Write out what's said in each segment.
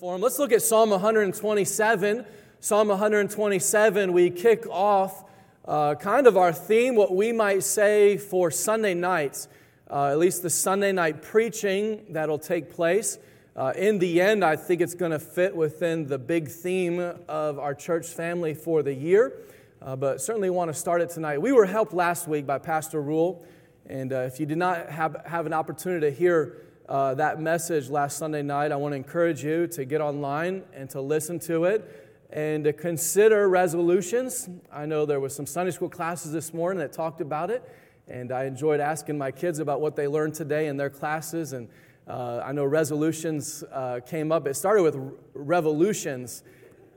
Forum. Let's look at Psalm 127. Psalm 127, we kick off uh, kind of our theme, what we might say for Sunday nights, uh, at least the Sunday night preaching that'll take place. Uh, in the end, I think it's going to fit within the big theme of our church family for the year, uh, but certainly want to start it tonight. We were helped last week by Pastor Rule, and uh, if you did not have, have an opportunity to hear uh, that message last Sunday night, I want to encourage you to get online and to listen to it and to consider resolutions. I know there was some Sunday school classes this morning that talked about it, and I enjoyed asking my kids about what they learned today in their classes. And uh, I know resolutions uh, came up. It started with revolutions,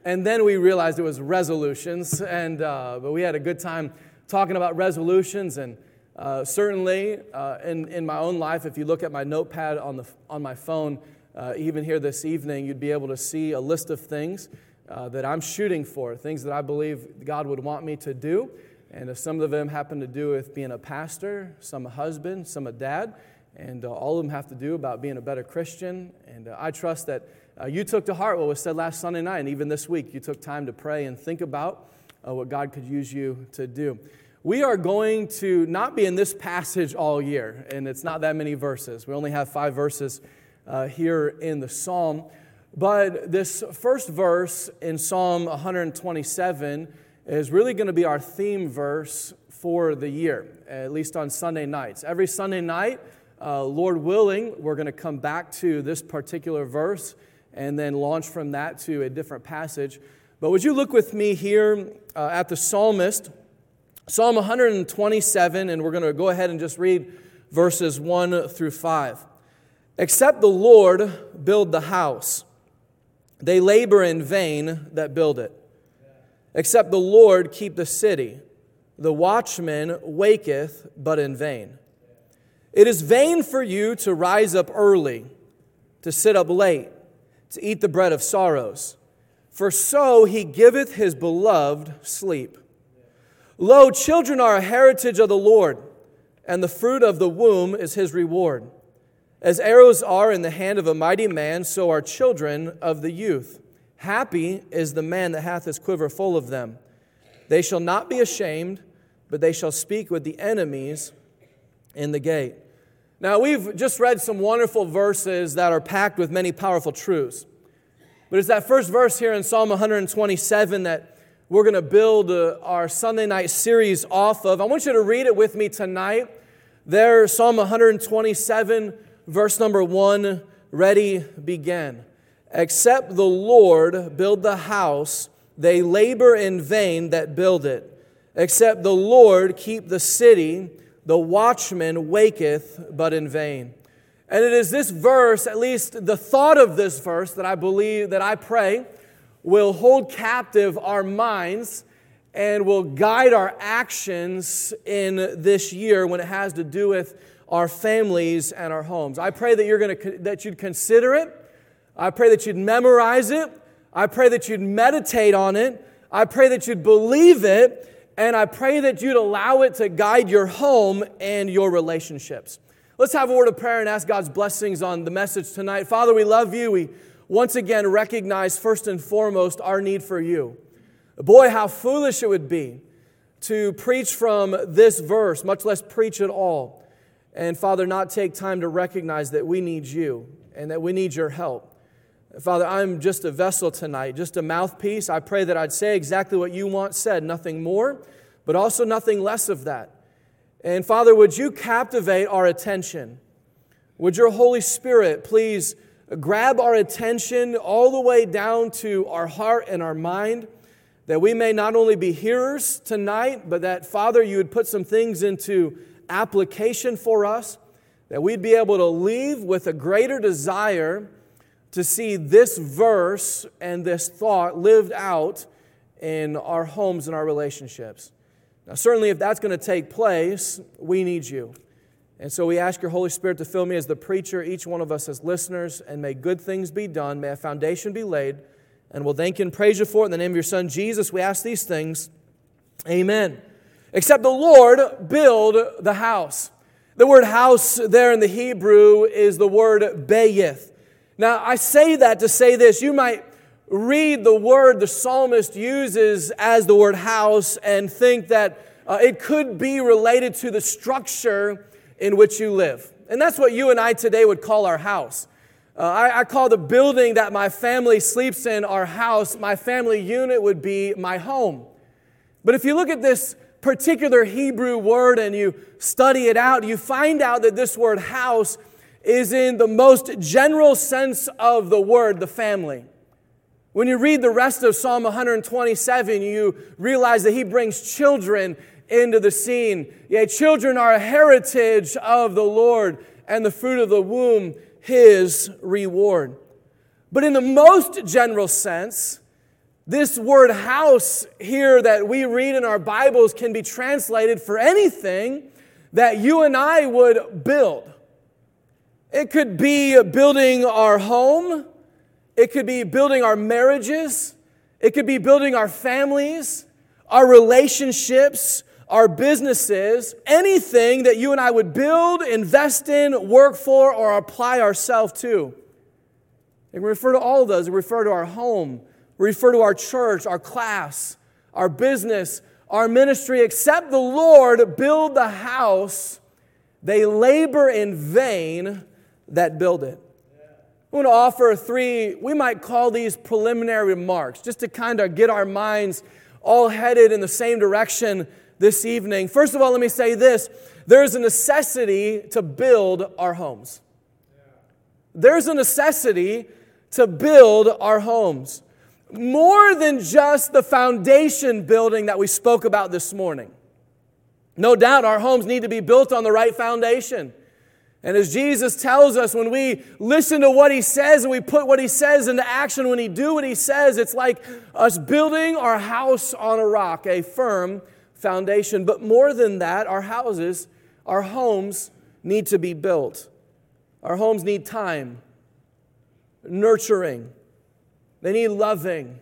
and then we realized it was resolutions. And uh, but we had a good time talking about resolutions, and uh, certainly uh, in in my own life, if you look at my notepad on the on my phone, uh, even here this evening, you'd be able to see a list of things uh, that I'm shooting for, things that I believe God would want me to do. And some of them happen to do with being a pastor, some a husband, some a dad, and uh, all of them have to do about being a better Christian. And uh, I trust that you took to heart what was said last Sunday night, and even this week, you took time to pray and think about what God could use you to do. We are going to not be in this passage all year, and it's not that many verses. We only have five verses uh, here in the psalm. But this first verse in Psalm 127 is really going to be our theme verse for the year, at least on Sunday nights. Every Sunday night, uh, Lord willing, we're going to come back to this particular verse and then launch from that to a different passage. But would you look with me here uh, at the psalmist, Psalm 127, and we're going to go ahead and just read verses 1 through 5. Except the Lord build the house they labor in vain that build it. Except the Lord keep the city, the watchman waketh, but in vain. It is vain for you to rise up early, to sit up late, to eat the bread of sorrows, for so he giveth his beloved sleep. Lo, children are a heritage of the Lord, and the fruit of the womb is his reward. As arrows are in the hand of a mighty man, so are children of the youth. Happy is the man that hath his quiver full of them. They shall not be ashamed, but they shall speak with the enemies in the gate. Now, we've just read some wonderful verses that are packed with many powerful truths. But it's that first verse here in Psalm 127 that we're going to build uh, our Sunday night series off of. I want you to read it with me tonight. There, Psalm 127 verse number one, ready, begin. Except the Lord build the house, they labor in vain that build it. Except the Lord keep the city, the watchman waketh but in vain. And it is this verse, at least the thought of this verse, that I believe, that I pray, will hold captive our minds and will guide our actions in this year when it has to do with our families and our homes. I pray that you're going to that you'd consider it. I pray that you'd memorize it. I pray that you'd meditate on it. I pray that you'd believe it. And I pray that you'd allow it to guide your home and your relationships. Let's have a word of prayer and ask God's blessings on the message tonight. Father, we love you. We once again recognize first and foremost our need for you. Boy, how foolish it would be to preach from this verse, much less preach at all. And Father, not take time to recognize that we need you and that we need your help. Father, I'm just a vessel tonight, just a mouthpiece. I pray that I'd say exactly what you want said, nothing more, but also nothing less of that. And Father, would you captivate our attention? Would your Holy Spirit please grab our attention all the way down to our heart and our mind, that we may not only be hearers tonight, but that, Father, you would put some things into application for us, that we'd be able to leave with a greater desire to see this verse and this thought lived out in our homes and our relationships. Now, certainly, if that's going to take place, we need you. And so we ask your Holy Spirit to fill me as the preacher, each one of us as listeners, and may good things be done. May a foundation be laid. And we'll thank you and praise you for it. In the name of your Son, Jesus, we ask these things. Amen. Except the Lord build the house. The word house there in the Hebrew is the word bayith. Now, I say that to say this. You might read the word the psalmist uses as the word house and think that uh, it could be related to the structure in which you live. And that's what you and I today would call our house. Uh, I, I call the building that my family sleeps in our house. My family unit would be my home. But if you look at this particular Hebrew word and you study it out, you find out that this word house is in the most general sense of the word, the family. When you read the rest of Psalm 127, you realize that he brings children into the scene. Yea, children are a heritage of the Lord, and the fruit of the womb his reward. But in the most general sense, this word house here that we read in our Bibles can be translated for anything that you and I would build. It could be building our home, it could be building our marriages, it could be building our families, our relationships, our businesses, anything that you and I would build, invest in, work for, or apply ourselves to. And we refer to all of those. We refer to our home, we refer to our church, our class, our business, our ministry. Except the Lord build the house, they labor in vain that build it. I want to offer three, we might call these preliminary remarks, just to kind of get our minds all headed in the same direction this evening. First of all, let me say this there's a necessity to build our homes. There's a necessity to build our homes. More than just the foundation building that we spoke about this morning. No doubt our homes need to be built on the right foundation. And as Jesus tells us, when we listen to what he says and we put what he says into action, when he do what he says, it's like us building our house on a rock, a firm foundation. But more than that, our houses, our homes need to be built. Our homes need time, nurturing, they need loving.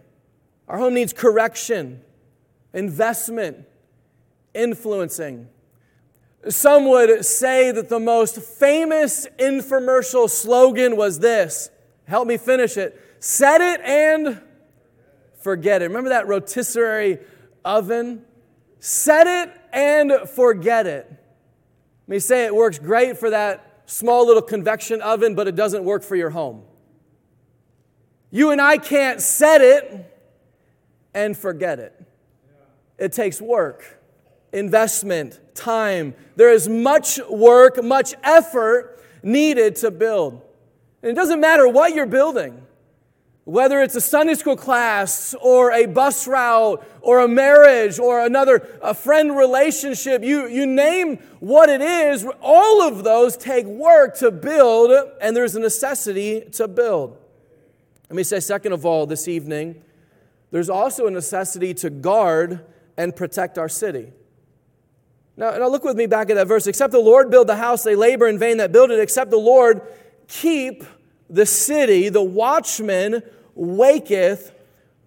Our home needs correction, investment, influencing. Some would say that the most famous infomercial slogan was this help me finish it set it and forget it. Remember that rotisserie oven? Set it and forget it. Let me say it works great for that small little convection oven, but it doesn't work for your home. You and I can't set it and forget it. It takes work, investment, time. There is much work, much effort needed to build. And it doesn't matter what you're building. Whether it's a Sunday school class or a bus route or a marriage or another a friend relationship, you, you name what it is, all of those take work to build, and there's a necessity to build. Let me say, second of all, this evening, there's also a necessity to guard and protect our city. Now, now look with me back at that verse. Except the Lord build the house, they labor in vain that build it. Except the Lord keep the city, the watchman waketh,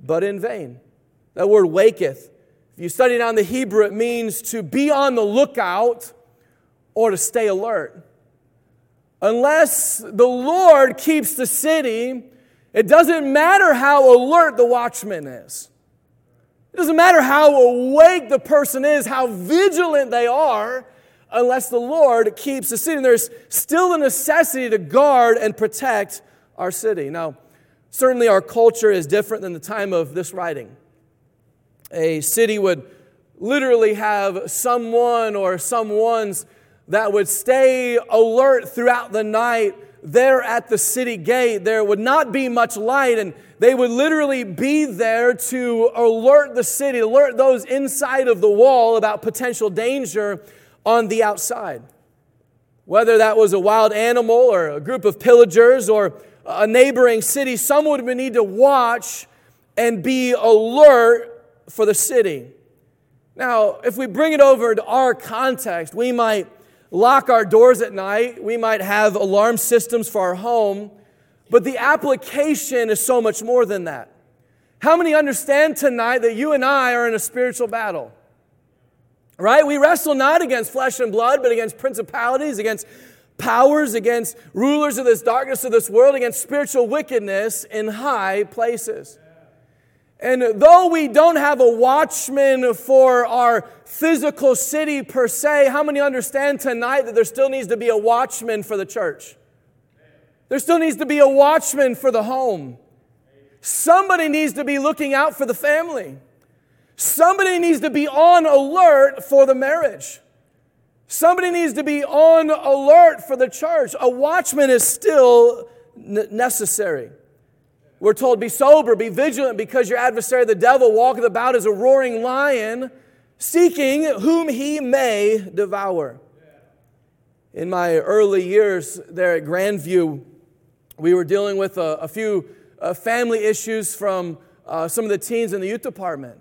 but in vain. That word waketh, if you study down the Hebrew, it means to be on the lookout or to stay alert. Unless the Lord keeps the city, it doesn't matter how alert the watchman is. It doesn't matter how awake the person is, how vigilant they are, unless the Lord keeps the city. And there's still a necessity to guard and protect our city. Now, certainly our culture is different than the time of this writing. A city would literally have someone or someones that would stay alert throughout the night there at the city gate. There would not be much light, and they would literally be there to alert the city, alert those inside of the wall about potential danger on the outside. Whether that was a wild animal or a group of pillagers or a neighboring city, someone would need to watch and be alert for the city. Now, if we bring it over to our context, we might lock our doors at night, we might have alarm systems for our home, but the application is so much more than that. How many understand tonight that you and I are in a spiritual battle? Right? We wrestle not against flesh and blood, but against principalities, against powers, against rulers of this darkness of this world, against spiritual wickedness in high places. And though we don't have a watchman for our physical city per se, how many understand tonight that there still needs to be a watchman for the church? There still needs to be a watchman for the home. Somebody needs to be looking out for the family. Somebody needs to be on alert for the marriage. Somebody needs to be on alert for the church. A watchman is still necessary. We're told, be sober, be vigilant, because your adversary, the devil, walketh about as a roaring lion, seeking whom he may devour. In my early years there at Grandview, we were dealing with a, a few uh, family issues from uh, some of the teens in the youth department.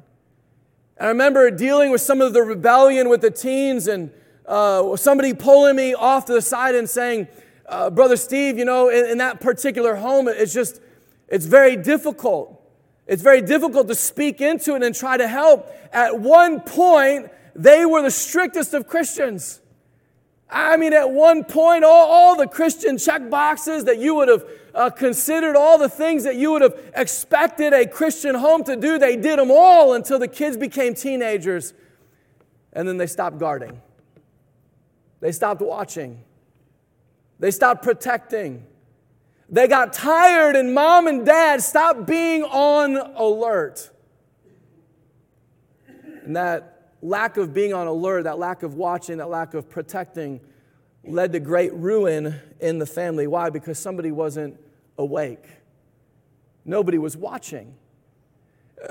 And I remember dealing with some of the rebellion with the teens and uh, somebody pulling me off to the side and saying, uh, Brother Steve, you know, in, in that particular home, it's just, it's very difficult. It's very difficult to speak into it and try to help. At one point, they were the strictest of Christians. I mean, at one point, all, all the Christian check boxes that you would have uh, considered, all the things that you would have expected a Christian home to do, they did them all until the kids became teenagers. And then they stopped guarding, they stopped watching, they stopped protecting. They got tired, and mom and dad stopped being on alert. And that lack of being on alert, that lack of watching, that lack of protecting led to great ruin in the family. Why? Because somebody wasn't awake, nobody was watching.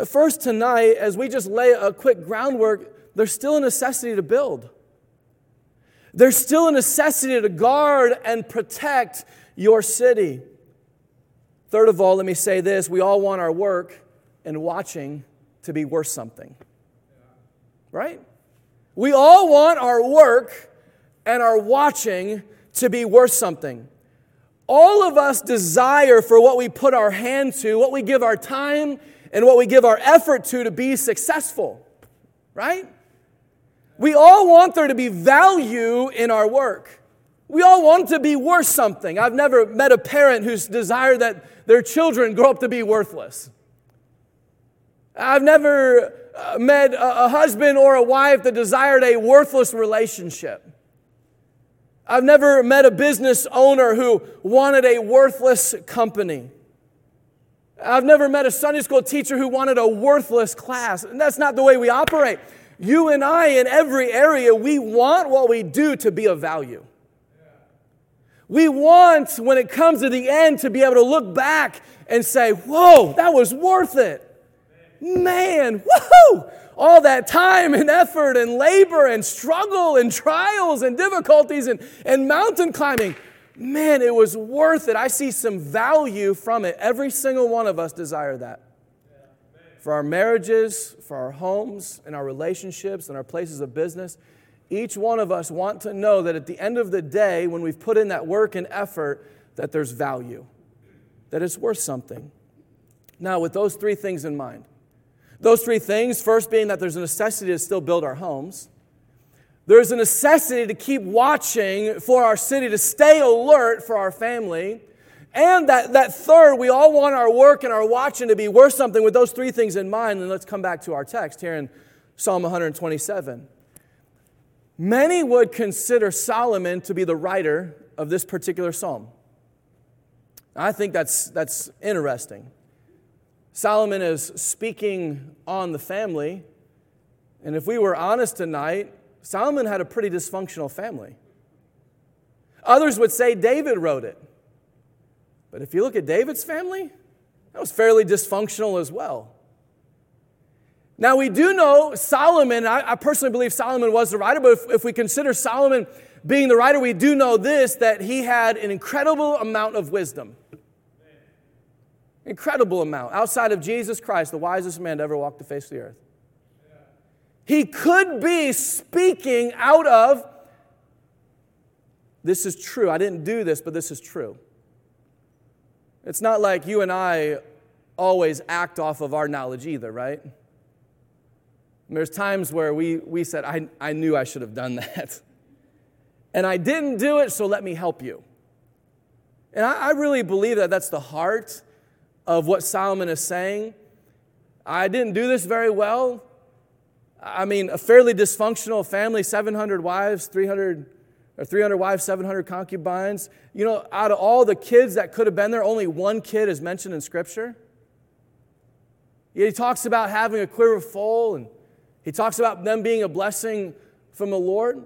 First, tonight, as we just lay a quick groundwork, there's still a necessity to build. There's still a necessity to guard and protect your city. Third of all, let me say this we all want our work and watching to be worth something. Right? We all want our work and our watching to be worth something. All of us desire for what we put our hand to, what we give our time, and what we give our effort to to be successful. Right? We all want there to be value in our work. We all want to be worth something. I've never met a parent who's desired that their children grow up to be worthless. I've never Uh, met a husband or a wife that desired a worthless relationship. I've never met a business owner who wanted a worthless company. I've never met a Sunday school teacher who wanted a worthless class. And that's not the way we operate. You and I, in every area, we want what we do to be of value. We want, when it comes to the end, to be able to look back and say, Whoa, that was worth it. Man, woohoo! All that time and effort and labor and struggle and trials and difficulties and, and mountain climbing. Man, it was worth it. I see some value from it. Every single one of us desire that. For our marriages, for our homes, and our relationships, and our places of business. Each one of us want to know that at the end of the day, when we've put in that work and effort, that there's value, that it's worth something. Now, with those three things in mind, those three things, first being that there's a necessity to still build our homes, there's a necessity to keep watching for our city, to stay alert for our family. And that, that third, we all want our work and our watching to be worth something with those three things in mind. And let's come back to our text here in Psalm 127. Many would consider Solomon to be the writer of this particular psalm. I think that's, that's interesting. Solomon is speaking on the family, and if we were honest tonight, Solomon had a pretty dysfunctional family. Others would say David wrote it. But if you look at David's family, that was fairly dysfunctional as well. Now, we do know Solomon, I, I personally believe Solomon was the writer, but if, if we consider Solomon being the writer, we do know this that he had an incredible amount of wisdom. Incredible amount. Outside of Jesus Christ, the wisest man to ever walk the face of the earth. He could be speaking out of, this is true. I didn't do this, but this is true. It's not like you and I always act off of our knowledge either, right? There's times where we, we said, I, I knew I should have done that. and I didn't do it, so let me help you. And I, I really believe that that's the heart of what Solomon is saying. I didn't do this very well. I mean, a fairly dysfunctional family, 700 wives, 300 or 300 wives, 700 concubines. You know, out of all the kids that could have been there, only one kid is mentioned in Scripture. He talks about having a quiver full, and he talks about them being a blessing from the Lord.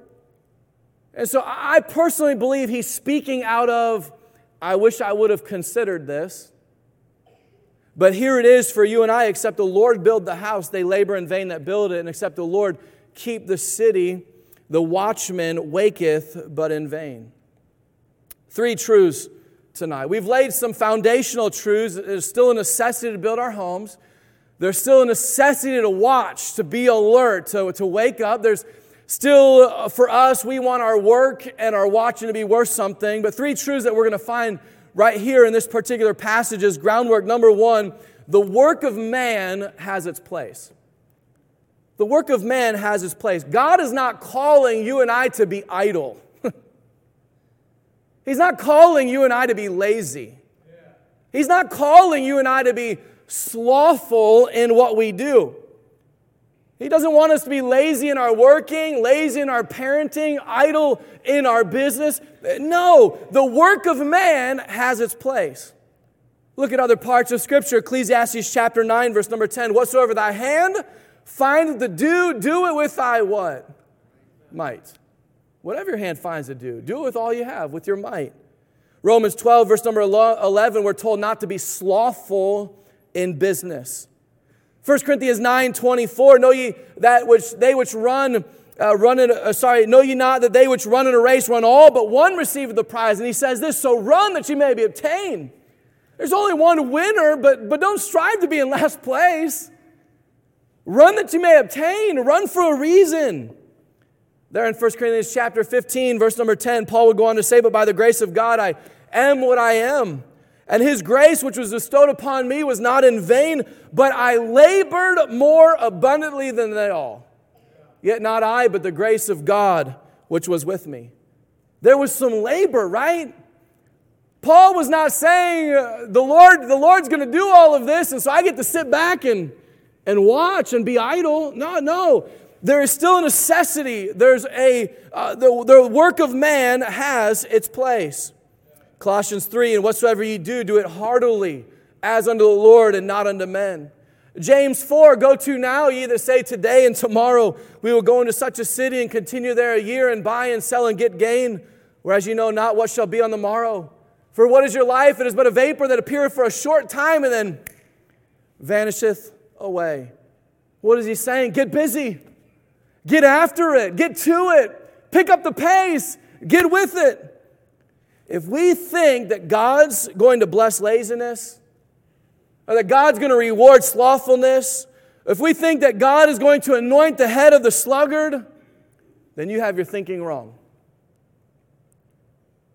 And so I personally believe he's speaking out of, I wish I would have considered this. But here it is for you and I, except the Lord build the house, they labor in vain that build it, and except the Lord keep the city, the watchman waketh, but in vain. Three truths tonight. We've laid some foundational truths. There's still a necessity to build our homes. There's still a necessity to watch, to be alert, to, to wake up. There's still, uh, for us, we want our work and our watching to be worth something. But three truths that we're going to find right here in this particular passage is groundwork number one the work of man has its place. The work of man has its place. God is not calling you and I to be idle. He's not calling you and I to be lazy. He's not calling you and I to be slothful in what we do. He doesn't want us to be lazy in our working, lazy in our parenting, idle in our business. No, the work of man has its place. Look at other parts of Scripture. Ecclesiastes chapter 9, verse number 10. Whatsoever thy hand findeth to do, do it with thy what? Might. Whatever your hand finds to do, do it with all you have, with your might. Romans 12, verse number 11, we're told not to be slothful in business. 1 Corinthians 9 24, know ye that which they which run, uh, run in, uh, sorry, know ye not that they which run in a race run all, but one receiveth the prize. And he says this, so run that ye may be obtained. There's only one winner, but, but don't strive to be in last place. Run that you may obtain, run for a reason. There in 1 Corinthians chapter 15, verse number 10, Paul would go on to say, But by the grace of God I am what I am. And his grace, which was bestowed upon me, was not in vain, but I labored more abundantly than they all. Yet not I, but the grace of God, which was with me. There was some labor, right? Paul was not saying uh, the Lord, the Lord's going to do all of this, and so I get to sit back and, and watch and be idle. No, no. There is still a necessity. There's a uh, the, the work of man has its place. Colossians 3 And whatsoever ye do, do it heartily, as unto the Lord and not unto men. James 4 Go to now, ye that say today and tomorrow we will go into such a city and continue there a year and buy and sell and get gain, whereas you know not what shall be on the morrow. For what is your life? It is but a vapor that appeareth for a short time and then vanisheth away. What is he saying? Get busy. Get after it. Get to it. Pick up the pace. Get with it. If we think that God's going to bless laziness, or that God's going to reward slothfulness, if we think that God is going to anoint the head of the sluggard, then you have your thinking wrong.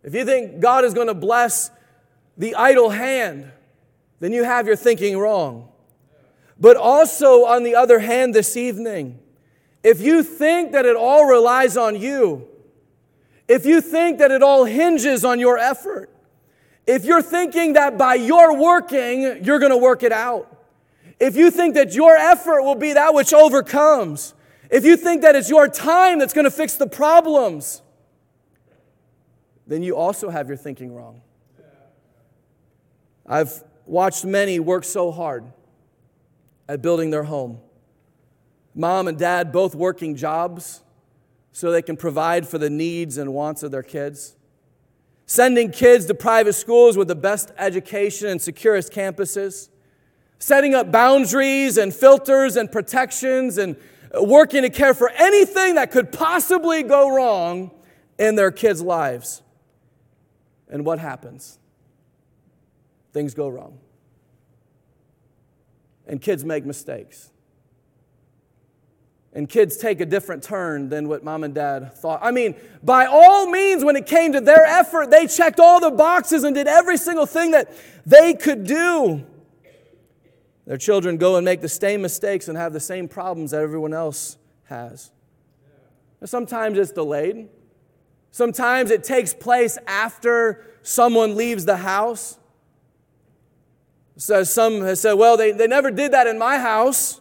If you think God is going to bless the idle hand, then you have your thinking wrong. But also, on the other hand, this evening, if you think that it all relies on you, if you think that it all hinges on your effort, if you're thinking that by your working, you're going to work it out, if you think that your effort will be that which overcomes, if you think that it's your time that's going to fix the problems, then you also have your thinking wrong. I've watched many work so hard at building their home. Mom and dad both working jobs so they can provide for the needs and wants of their kids. Sending kids to private schools with the best education and securest campuses. Setting up boundaries and filters and protections and working to care for anything that could possibly go wrong in their kids' lives. And what happens? Things go wrong. And kids make mistakes. And kids take a different turn than what mom and dad thought. I mean, by all means, when it came to their effort, they checked all the boxes and did every single thing that they could do. Their children go and make the same mistakes and have the same problems that everyone else has. Sometimes it's delayed. Sometimes it takes place after someone leaves the house. So some have said, well, they, they never did that in my house.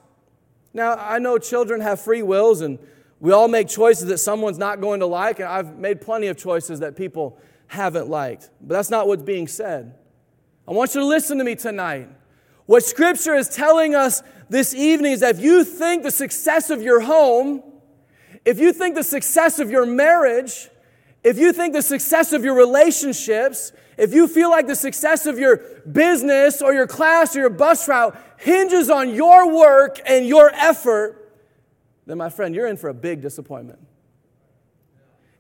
Now, I know children have free wills and we all make choices that someone's not going to like, and I've made plenty of choices that people haven't liked. But that's not what's being said. I want you to listen to me tonight. What Scripture is telling us this evening is that if you think the success of your home, if you think the success of your marriage, if you think the success of your relationships, if you feel like the success of your business or your class or your bus route hinges on your work and your effort, then my friend, you're in for a big disappointment.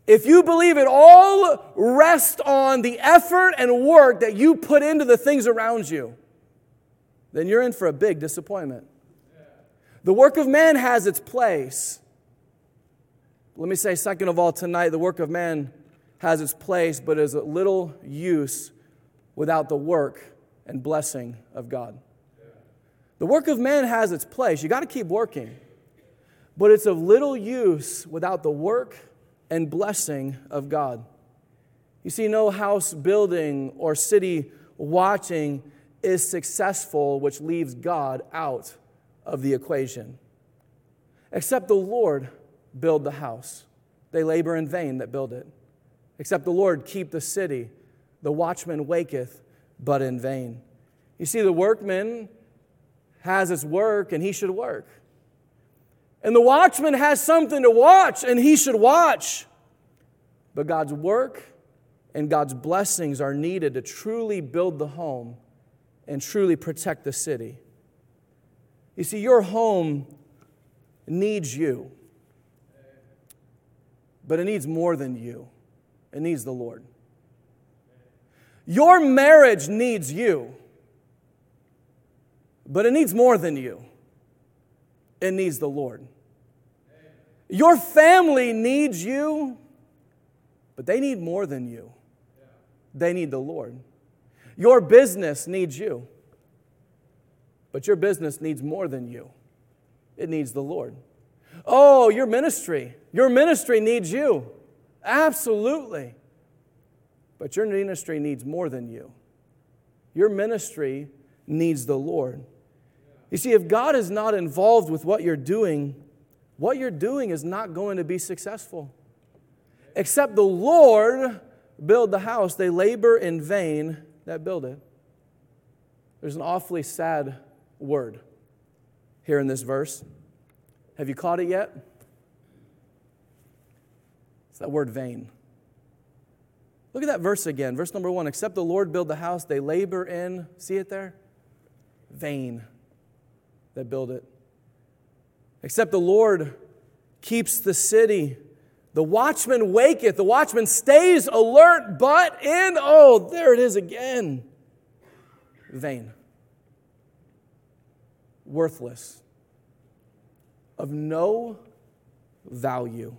If you believe it all rests on the effort and work that you put into the things around you, then you're in for a big disappointment. The work of man has its place. Let me say, second of all, tonight, the work of man has its place, but is of little use without the work and blessing of God. The work of man has its place. You got to keep working but it's of little use without the work and blessing of God. You see, no house building or city watching is successful, which leaves God out of the equation. Except the Lord build the house. They labor in vain that build it. Except the Lord keep the city. The watchman waketh, but in vain. You see, the workman has his work and he should work. And the watchman has something to watch, and he should watch. But God's work and God's blessings are needed to truly build the home and truly protect the city. You see, your home needs you, but it needs more than you, it needs the Lord. Your marriage needs you, but it needs more than you it needs the Lord. Your family needs you, but they need more than you. They need the Lord. Your business needs you, but your business needs more than you. It needs the Lord. Oh, your ministry. Your ministry needs you. Absolutely. But your ministry needs more than you. Your ministry needs the Lord. You see, if God is not involved with what you're doing, what you're doing is not going to be successful. Except the Lord build the house, they labor in vain that build it. There's an awfully sad word here in this verse. Have you caught it yet? It's that word vain. Look at that verse again. Verse number one Except the Lord build the house, they labor in, see it there? Vain that build it. Except the Lord keeps the city. The watchman waketh, the watchman stays alert, but in, oh, there it is again. Vain, worthless, of no value.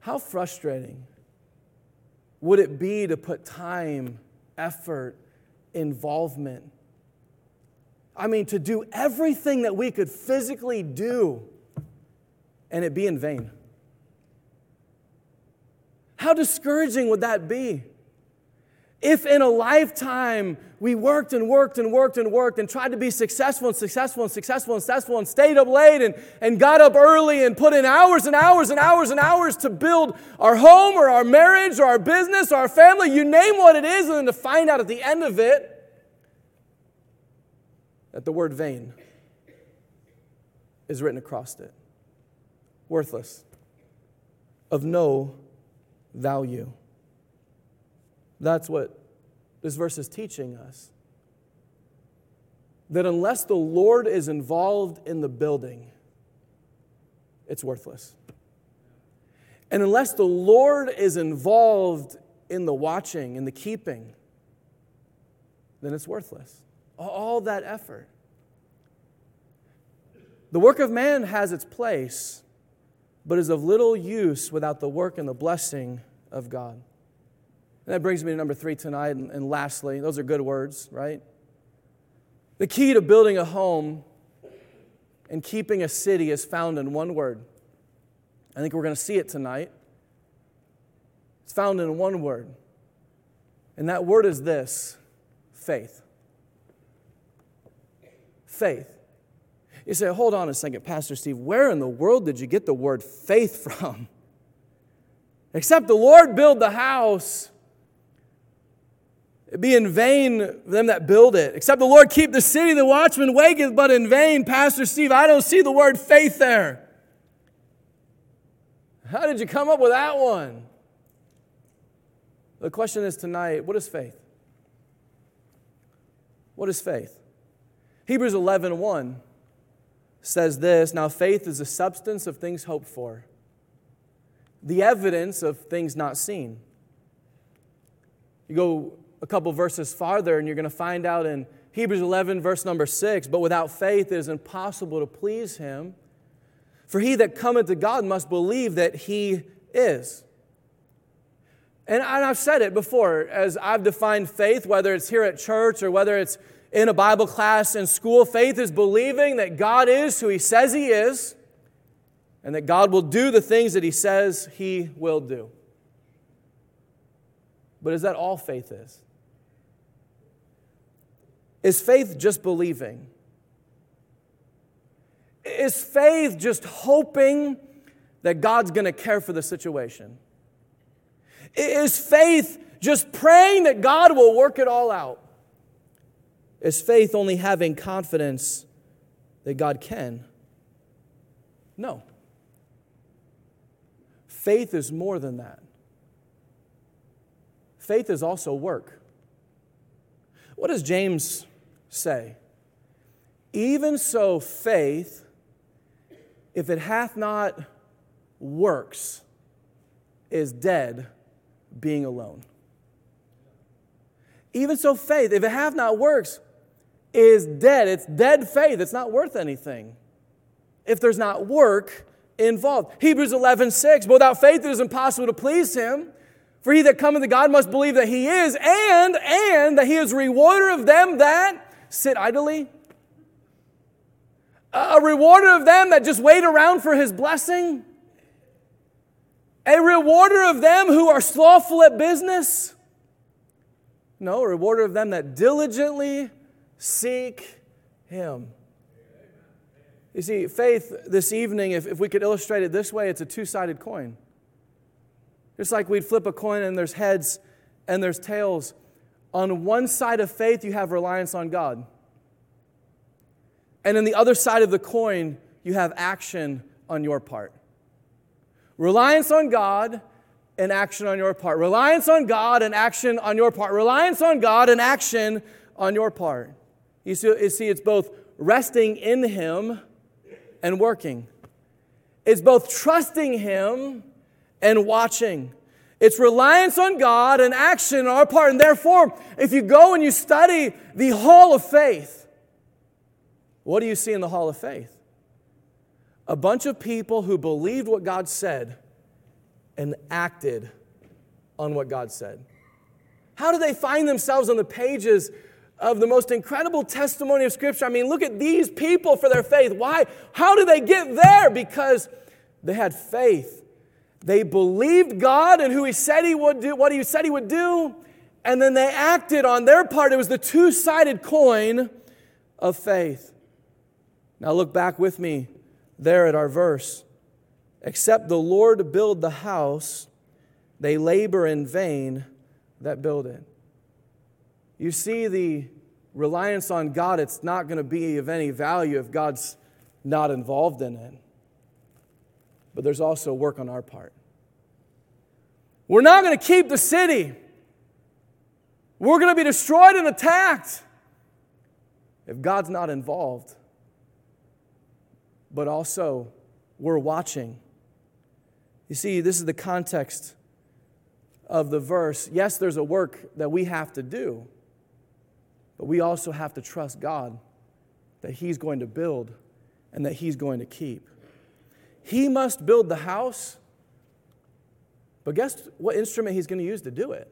How frustrating would it be to put time, effort, involvement, I mean, to do everything that we could physically do and it be in vain. How discouraging would that be? If in a lifetime we worked and worked and worked and worked and tried to be successful and successful and successful and successful and stayed up late and, and got up early and put in hours and hours and hours and hours to build our home or our marriage or our business or our family, you name what it is, and then to find out at the end of it that the word vain is written across it. Worthless, of no value. That's what this verse is teaching us. That unless the Lord is involved in the building, it's worthless. And unless the Lord is involved in the watching, in the keeping, then it's worthless all that effort. The work of man has its place, but is of little use without the work and the blessing of God. And that brings me to number three tonight. And, and lastly, those are good words, right? The key to building a home and keeping a city is found in one word. I think we're going to see it tonight. It's found in one word. And that word is this faith. Faith. You say, hold on a second, Pastor Steve, where in the world did you get the word faith from? Except the Lord build the house, it be in vain them that build it. Except the Lord keep the city, the watchman waketh, but in vain. Pastor Steve, I don't see the word faith there. How did you come up with that one? The question is tonight what is faith? What is faith? Hebrews 11 1 says this Now faith is the substance of things hoped for, the evidence of things not seen. You go a couple verses farther, and you're going to find out in Hebrews 11, verse number 6 But without faith it is impossible to please him. For he that cometh to God must believe that he is. And I've said it before as I've defined faith, whether it's here at church or whether it's in a Bible class in school. Faith is believing that God is who he says he is and that God will do the things that he says he will do. But is that all faith is? Is faith just believing? Is faith just hoping that God's going to care for the situation? Is faith just praying that God will work it all out? Is faith only having confidence that God can? No. Faith is more than that. Faith is also work. What does James say? Even so, faith, if it hath not works, is dead, being alone. Even so, faith, if it hath not works, is dead. It's dead faith. It's not worth anything if there's not work involved. Hebrews 11, 6. But without faith, it is impossible to please him. For he that cometh to God must believe that he is, and, and that he is rewarder of them that sit idly. A rewarder of them that just wait around for his blessing. A rewarder of them who are slothful at business. No, a rewarder of them that diligently seek him. You see, faith this evening, if, if we could illustrate it this way, it's a two sided coin. Just like we'd flip a coin and there's heads and there's tails. On one side of faith, you have reliance on God. And on the other side of the coin, you have action on your part. Reliance on God and action on your part. Reliance on God and action on your part. Reliance on God and action on your part. You see, you see, it's both resting in Him and working. It's both trusting Him and watching. It's reliance on God and action on our part. And therefore, if you go and you study the Hall of Faith, what do you see in the Hall of Faith? A bunch of people who believed what God said and acted on what God said. How do they find themselves on the pages of the most incredible testimony of Scripture? I mean, look at these people for their faith. Why? How do they get there? Because they had faith. They believed God and who He said He would do, what He said He would do, and then they acted on their part. It was the two sided coin of faith. Now, look back with me there at our verse. Except the Lord build the house, they labor in vain that build it. You see the reliance on God, it's not going to be of any value if God's not involved in it. But there's also work on our part. We're not going to keep the city. We're going to be destroyed and attacked if God's not involved. But also, we're watching you see, this is the context of the verse. Yes, there's a work that we have to do, but we also have to trust God that He's going to build and that He's going to keep. He must build the house, but guess what instrument He's going to use to do it?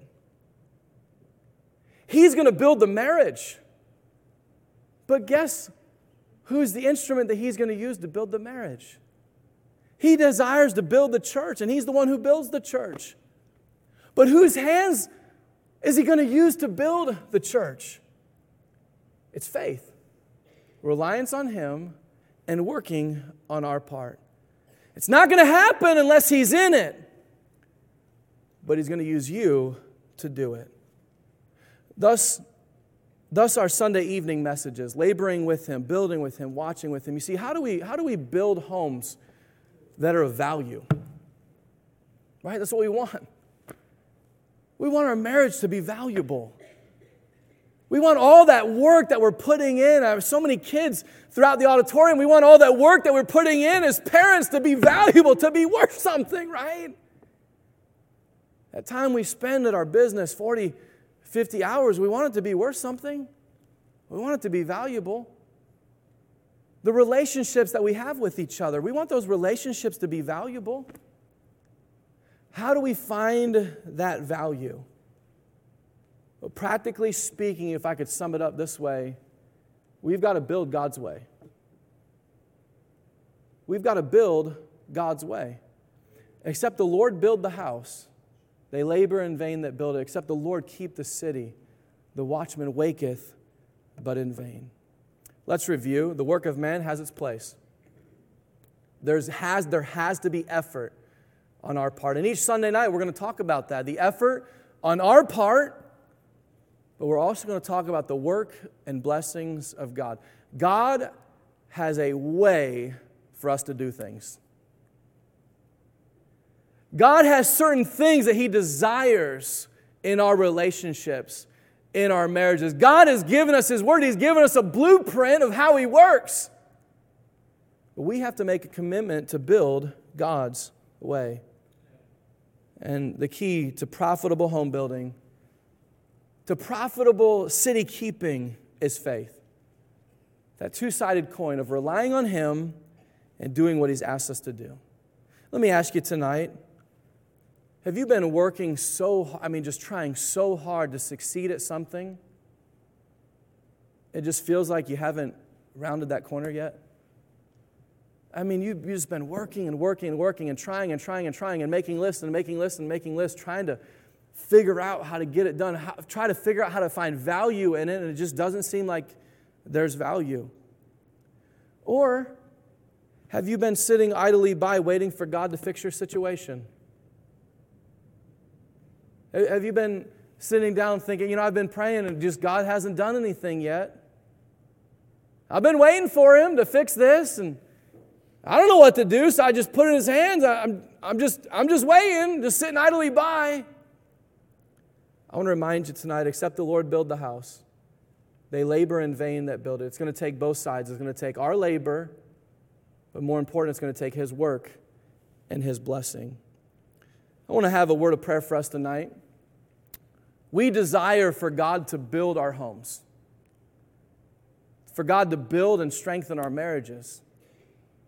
He's going to build the marriage, but guess who's the instrument that He's going to use to build the marriage? He desires to build the church, and He's the one who builds the church. But whose hands is he going to use to build the church? It's faith, reliance on him, and working on our part. It's not going to happen unless he's in it, but he's going to use you to do it. Thus, thus our Sunday evening messages, laboring with him, building with him, watching with him. You see, how do we, how do we build homes that are of value? Right? That's what we want. We want our marriage to be valuable. We want all that work that we're putting in. I have so many kids throughout the auditorium. We want all that work that we're putting in as parents to be valuable, to be worth something, right? That time we spend at our business, 40, 50 hours, we want it to be worth something. We want it to be valuable. The relationships that we have with each other, we want those relationships to be valuable. How do we find that value? Well, practically speaking, if I could sum it up this way, we've got to build God's way. We've got to build God's way. Except the Lord build the house, they labor in vain that build it. Except the Lord keep the city, the watchman waketh, but in vain. Let's review. The work of man has its place. There's, has, there has to be effort on our part. And each Sunday night, we're going to talk about that the effort on our part, but we're also going to talk about the work and blessings of God. God has a way for us to do things. God has certain things that He desires in our relationships, in our marriages. God has given us His Word, He's given us a blueprint of how He works. But we have to make a commitment to build God's way and the key to profitable home building, to profitable city keeping, is faith. That two sided coin of relying on Him and doing what He's asked us to do. Let me ask you tonight have you been working so, I mean, just trying so hard to succeed at something? It just feels like you haven't rounded that corner yet? I mean, you've just been working and working and working and trying and trying and trying and making lists and making lists and making lists, trying to figure out how to get it done, how, try to figure out how to find value in it, and it just doesn't seem like there's value. Or have you been sitting idly by waiting for God to fix your situation? Have you been sitting down thinking, you know, I've been praying and just God hasn't done anything yet? I've been waiting for Him to fix this and I don't know what to do, so I just put it in his hands. I'm, I'm, just, I'm just waiting, just sitting idly by. I want to remind you tonight except the Lord build the house, they labor in vain that build it. It's going to take both sides. It's going to take our labor, but more important, it's going to take his work and his blessing. I want to have a word of prayer for us tonight. We desire for God to build our homes, for God to build and strengthen our marriages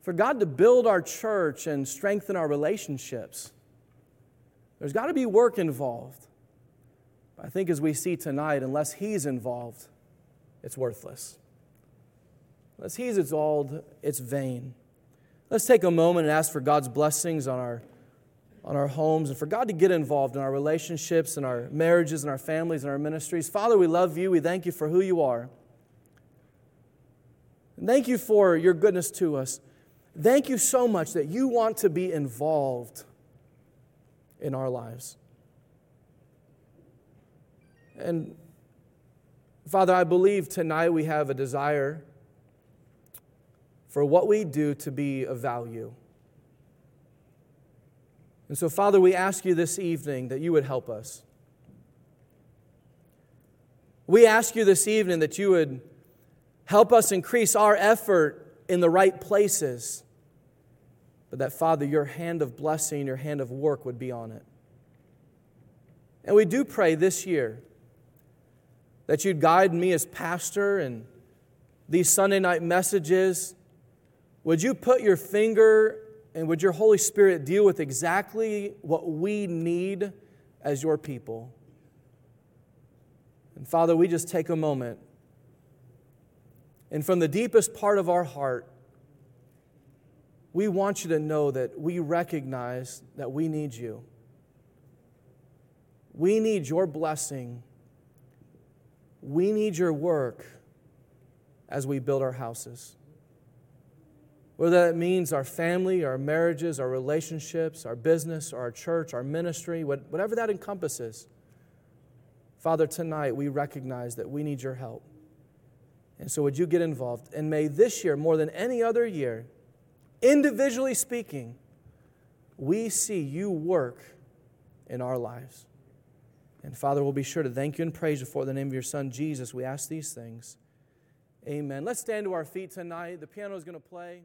for God to build our church and strengthen our relationships, there's got to be work involved. I think as we see tonight, unless He's involved, it's worthless. Unless He's involved, it's vain. Let's take a moment and ask for God's blessings on our, on our homes and for God to get involved in our relationships and our marriages and our families and our ministries. Father, we love you. We thank you for who you are. And thank you for your goodness to us. Thank you so much that you want to be involved in our lives. And Father, I believe tonight we have a desire for what we do to be of value. And so, Father, we ask you this evening that you would help us. We ask you this evening that you would help us increase our effort in the right places but that, Father, your hand of blessing, your hand of work would be on it. And we do pray this year that you'd guide me as pastor and these Sunday night messages. Would you put your finger and would your Holy Spirit deal with exactly what we need as your people? And Father, we just take a moment and from the deepest part of our heart, we want you to know that we recognize that we need you. We need your blessing. We need your work as we build our houses. Whether that means our family, our marriages, our relationships, our business, our church, our ministry, whatever that encompasses. Father, tonight we recognize that we need your help. And so, would you get involved? And may this year, more than any other year, individually speaking, we see you work in our lives. And Father, we'll be sure to thank you and praise you for the name of your Son, Jesus. We ask these things. Amen. Let's stand to our feet tonight. The piano is going to play.